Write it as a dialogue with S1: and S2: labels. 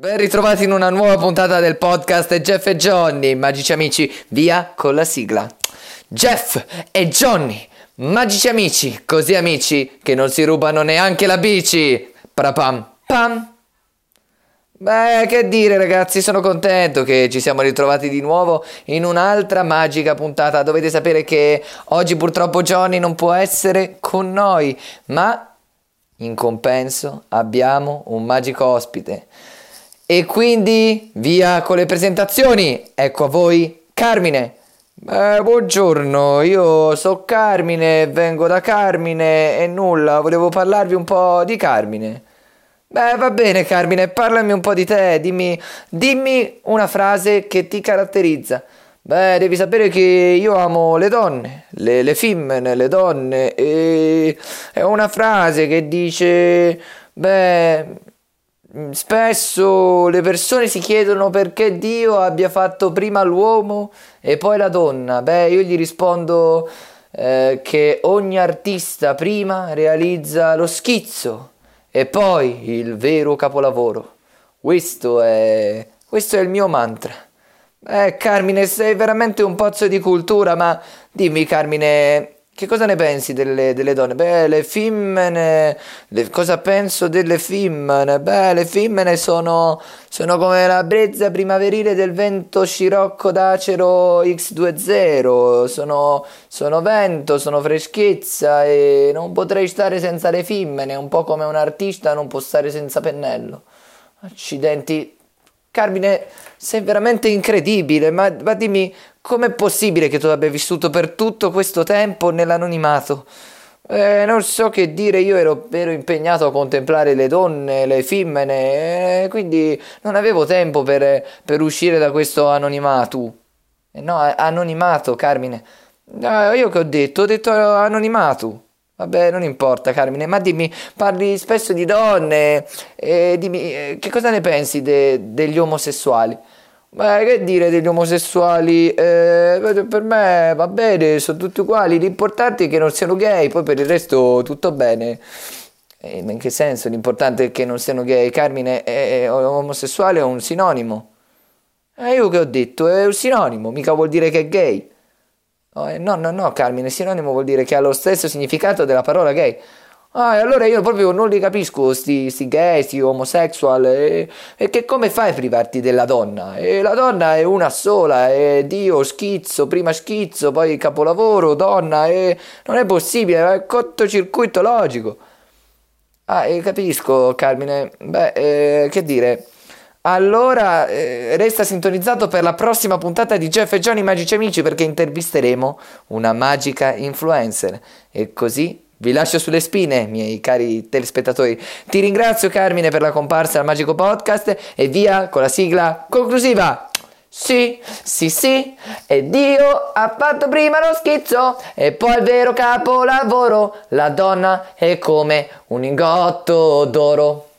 S1: Ben ritrovati in una nuova puntata del podcast Jeff e Johnny, magici amici, via con la sigla. Jeff e Johnny, magici amici, così amici che non si rubano neanche la bici. Parapam, pam. Beh, che dire ragazzi, sono contento che ci siamo ritrovati di nuovo in un'altra magica puntata. Dovete sapere che oggi purtroppo Johnny non può essere con noi, ma in compenso abbiamo un magico ospite. E quindi via con le presentazioni. Ecco a voi Carmine. Eh, buongiorno, io sono Carmine, vengo da Carmine e nulla, volevo parlarvi un po' di Carmine. Beh, va bene Carmine, parlami un po' di te, dimmi, dimmi una frase che ti caratterizza. Beh, devi sapere che io amo le donne, le, le femmine, le donne, e è una frase che dice, beh, spesso le persone si chiedono perché Dio abbia fatto prima l'uomo e poi la donna. Beh, io gli rispondo eh, che ogni artista prima realizza lo schizzo e poi il vero capolavoro. Questo è, questo è il mio mantra. Eh, Carmine, sei veramente un pozzo di cultura, ma dimmi, Carmine, che cosa ne pensi delle, delle donne? Beh, le femmine, le, cosa penso delle femmine? Beh, le femmine sono, sono come la brezza primaverile del vento scirocco d'acero X20, sono, sono vento, sono freschezza e non potrei stare senza le femmine, un po' come un artista non può stare senza pennello. Accidenti, Carmine, sei veramente incredibile, ma, ma dimmi, com'è possibile che tu abbia vissuto per tutto questo tempo nell'anonimato? Eh, non so che dire, io ero, ero, impegnato a contemplare le donne, le femmine, eh, quindi non avevo tempo per, per, uscire da questo anonimato. Eh, no, anonimato, Carmine. No, io che ho detto? Ho detto anonimato. Vabbè, non importa, Carmine, ma dimmi, parli spesso di donne, e dimmi, eh, che cosa ne pensi de- degli omosessuali? Beh, che dire degli omosessuali? Eh, per me va bene, sono tutti uguali, l'importante è che non siano gay, poi per il resto tutto bene. Eh, in che senso l'importante è che non siano gay? Carmine, è, è omosessuale è un sinonimo. Eh, io che ho detto, è un sinonimo, mica vuol dire che è gay. Oh, eh, no, no, no, Carmine, sinonimo vuol dire che ha lo stesso significato della parola gay. Ah, e allora io proprio non li capisco, sti, sti gay, sti homosexual, e, e, che come fai a privarti della donna? E la donna è una sola, è Dio, schizzo, prima schizzo, poi capolavoro, donna, e non è possibile, è cortocircuito logico. Ah, e capisco, Carmine, beh, eh, che dire... Allora eh, resta sintonizzato per la prossima puntata di Jeff e Johnny Magici Amici perché intervisteremo una magica influencer e così vi lascio sulle spine, miei cari telespettatori. Ti ringrazio Carmine per la comparsa al Magico Podcast e via con la sigla conclusiva. Sì, sì, sì, e Dio ha fatto prima lo schizzo e poi il vero capolavoro. La donna è come un ingotto d'oro.